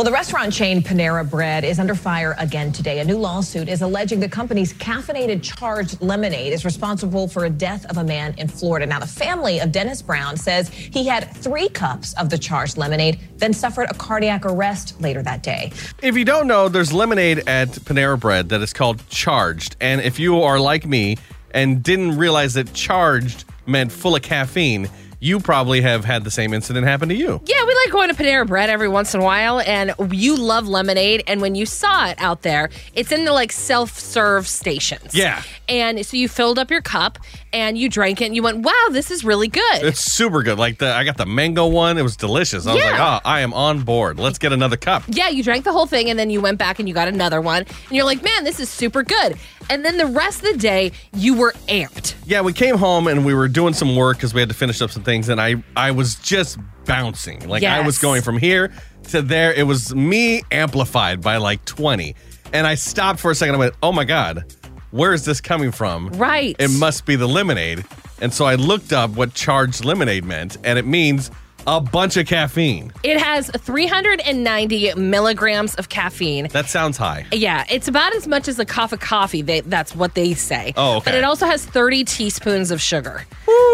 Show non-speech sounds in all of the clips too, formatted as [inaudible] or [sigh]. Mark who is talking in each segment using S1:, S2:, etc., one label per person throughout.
S1: Well, the restaurant chain Panera Bread is under fire again today. A new lawsuit is alleging the company's caffeinated charged lemonade is responsible for a death of a man in Florida. Now, the family of Dennis Brown says he had three cups of the charged lemonade, then suffered a cardiac arrest later that day.
S2: If you don't know, there's lemonade at Panera Bread that is called charged. And if you are like me and didn't realize that charged meant full of caffeine, you probably have had the same incident happen to you.
S3: Yeah, we like going to Panera Bread every once in a while, and you love lemonade. And when you saw it out there, it's in the like self serve stations.
S2: Yeah.
S3: And so you filled up your cup and you drank it, and you went, "Wow, this is really good."
S2: It's super good. Like the I got the mango one. It was delicious. I was like, oh, I am on board. Let's get another cup.
S3: yeah, you drank the whole thing, and then you went back and you got another one, and you're like, "Man, this is super good." And then the rest of the day, you were amped.
S2: Yeah, we came home and we were doing some work because we had to finish up some things, and I I was just bouncing. Like I was
S3: Yes.
S2: going from here to there. It was me amplified by like twenty, and I stopped for a second. I went, oh my god, where is this coming from?
S3: Right.
S2: It must be the lemonade. And so I looked up what charged lemonade meant, and it means a bunch of caffeine.
S3: It has 390 milligrams of caffeine.
S2: That sounds high.
S3: Yeah, it's about as much as a cup of coffee. They, that's what they say.
S2: Oh, okay.
S3: But it also has 30 teaspoons of sugar.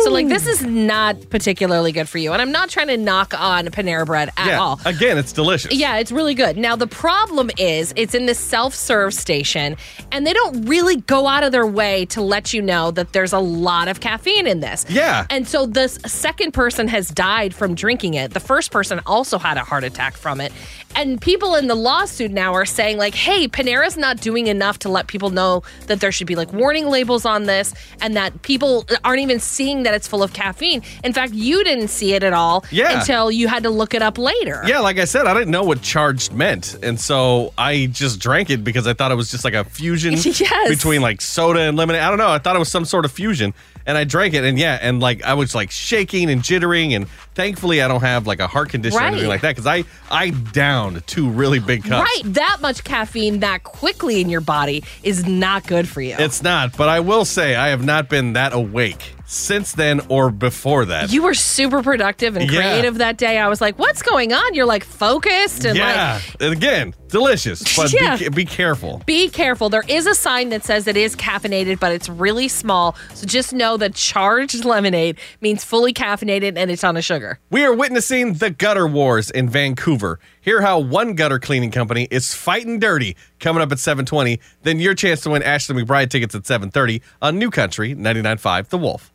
S3: So, like, this is not particularly good for you. And I'm not trying to knock on Panera Bread at
S2: yeah.
S3: all.
S2: Again, it's delicious.
S3: Yeah, it's really good. Now, the problem is it's in the self serve station, and they don't really go out of their way to let you know that there's a lot of caffeine in this.
S2: Yeah.
S3: And so this second person has died from drinking it. The first person also had a heart attack from it. And people in the lawsuit now are saying, like, hey, Panera's not doing enough to let people know that there should be like warning labels on this and that people aren't even seeing that it's full of caffeine. In fact, you didn't see it at all
S2: Yeah.
S3: until you had to look it up later.
S2: Yeah, like I said, I didn't know what charged meant. And so I just drank it because I thought it was just like a fusion [laughs]
S3: Yes.
S2: between like soda and lemonade. I don't know. I thought it was some sort of fusion. And I drank it. And yeah, and like I was like shaking and jittering. And thankfully, I don't have like a heart condition or anything like that because I, I downed two really big cups.
S3: Right, that much caffeine that quickly in your body is not good for you.
S2: It's not, but I will say I have not been that awake since then or before that.
S3: you were super productive and
S2: Yeah.
S3: creative that day. I was like, "What's going on?" You're like focused and
S2: yeah.
S3: like
S2: and again, delicious, [laughs] but
S3: Yeah.
S2: be, be careful.
S3: be careful. There is a sign that says it is caffeinated, but it's really small. So just know that charged lemonade means fully caffeinated and it's on a sugar.
S2: We are witnessing the gutter wars in Vancouver. Hear how one gutter cleaning company is fighting dirty coming up at 720. Then your chance to win Ashley McBryde tickets at 730 on New Country 99.5 The Wolf.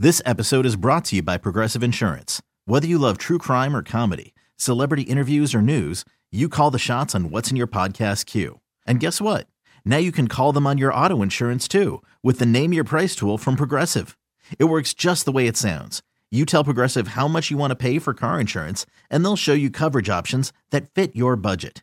S4: This episode is brought to you by Progressive Insurance. Whether you love true crime or comedy, celebrity interviews or news, you call the shots on what's in your podcast queue. And guess what? Now you can call them on your auto insurance too with the Name Your Price tool from Progressive. It works just the way it sounds. You tell Progressive how much you want to pay for car insurance, and they'll show you coverage options that fit your budget.